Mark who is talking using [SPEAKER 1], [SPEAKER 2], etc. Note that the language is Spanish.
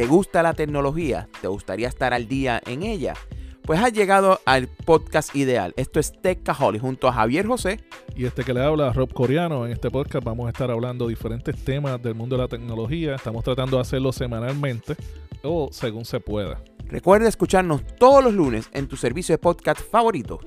[SPEAKER 1] ¿Te gusta la tecnología? ¿Te gustaría estar al día en ella? Pues has llegado al podcast ideal. Esto es Techaholic junto a Javier José.
[SPEAKER 2] Y este que le habla, Rob Coreano. En este podcast vamos a estar hablando diferentes temas del mundo de la tecnología. Estamos tratando de hacerlo semanalmente o según se pueda.
[SPEAKER 1] Recuerda escucharnos todos los lunes en tu servicio de podcast favorito.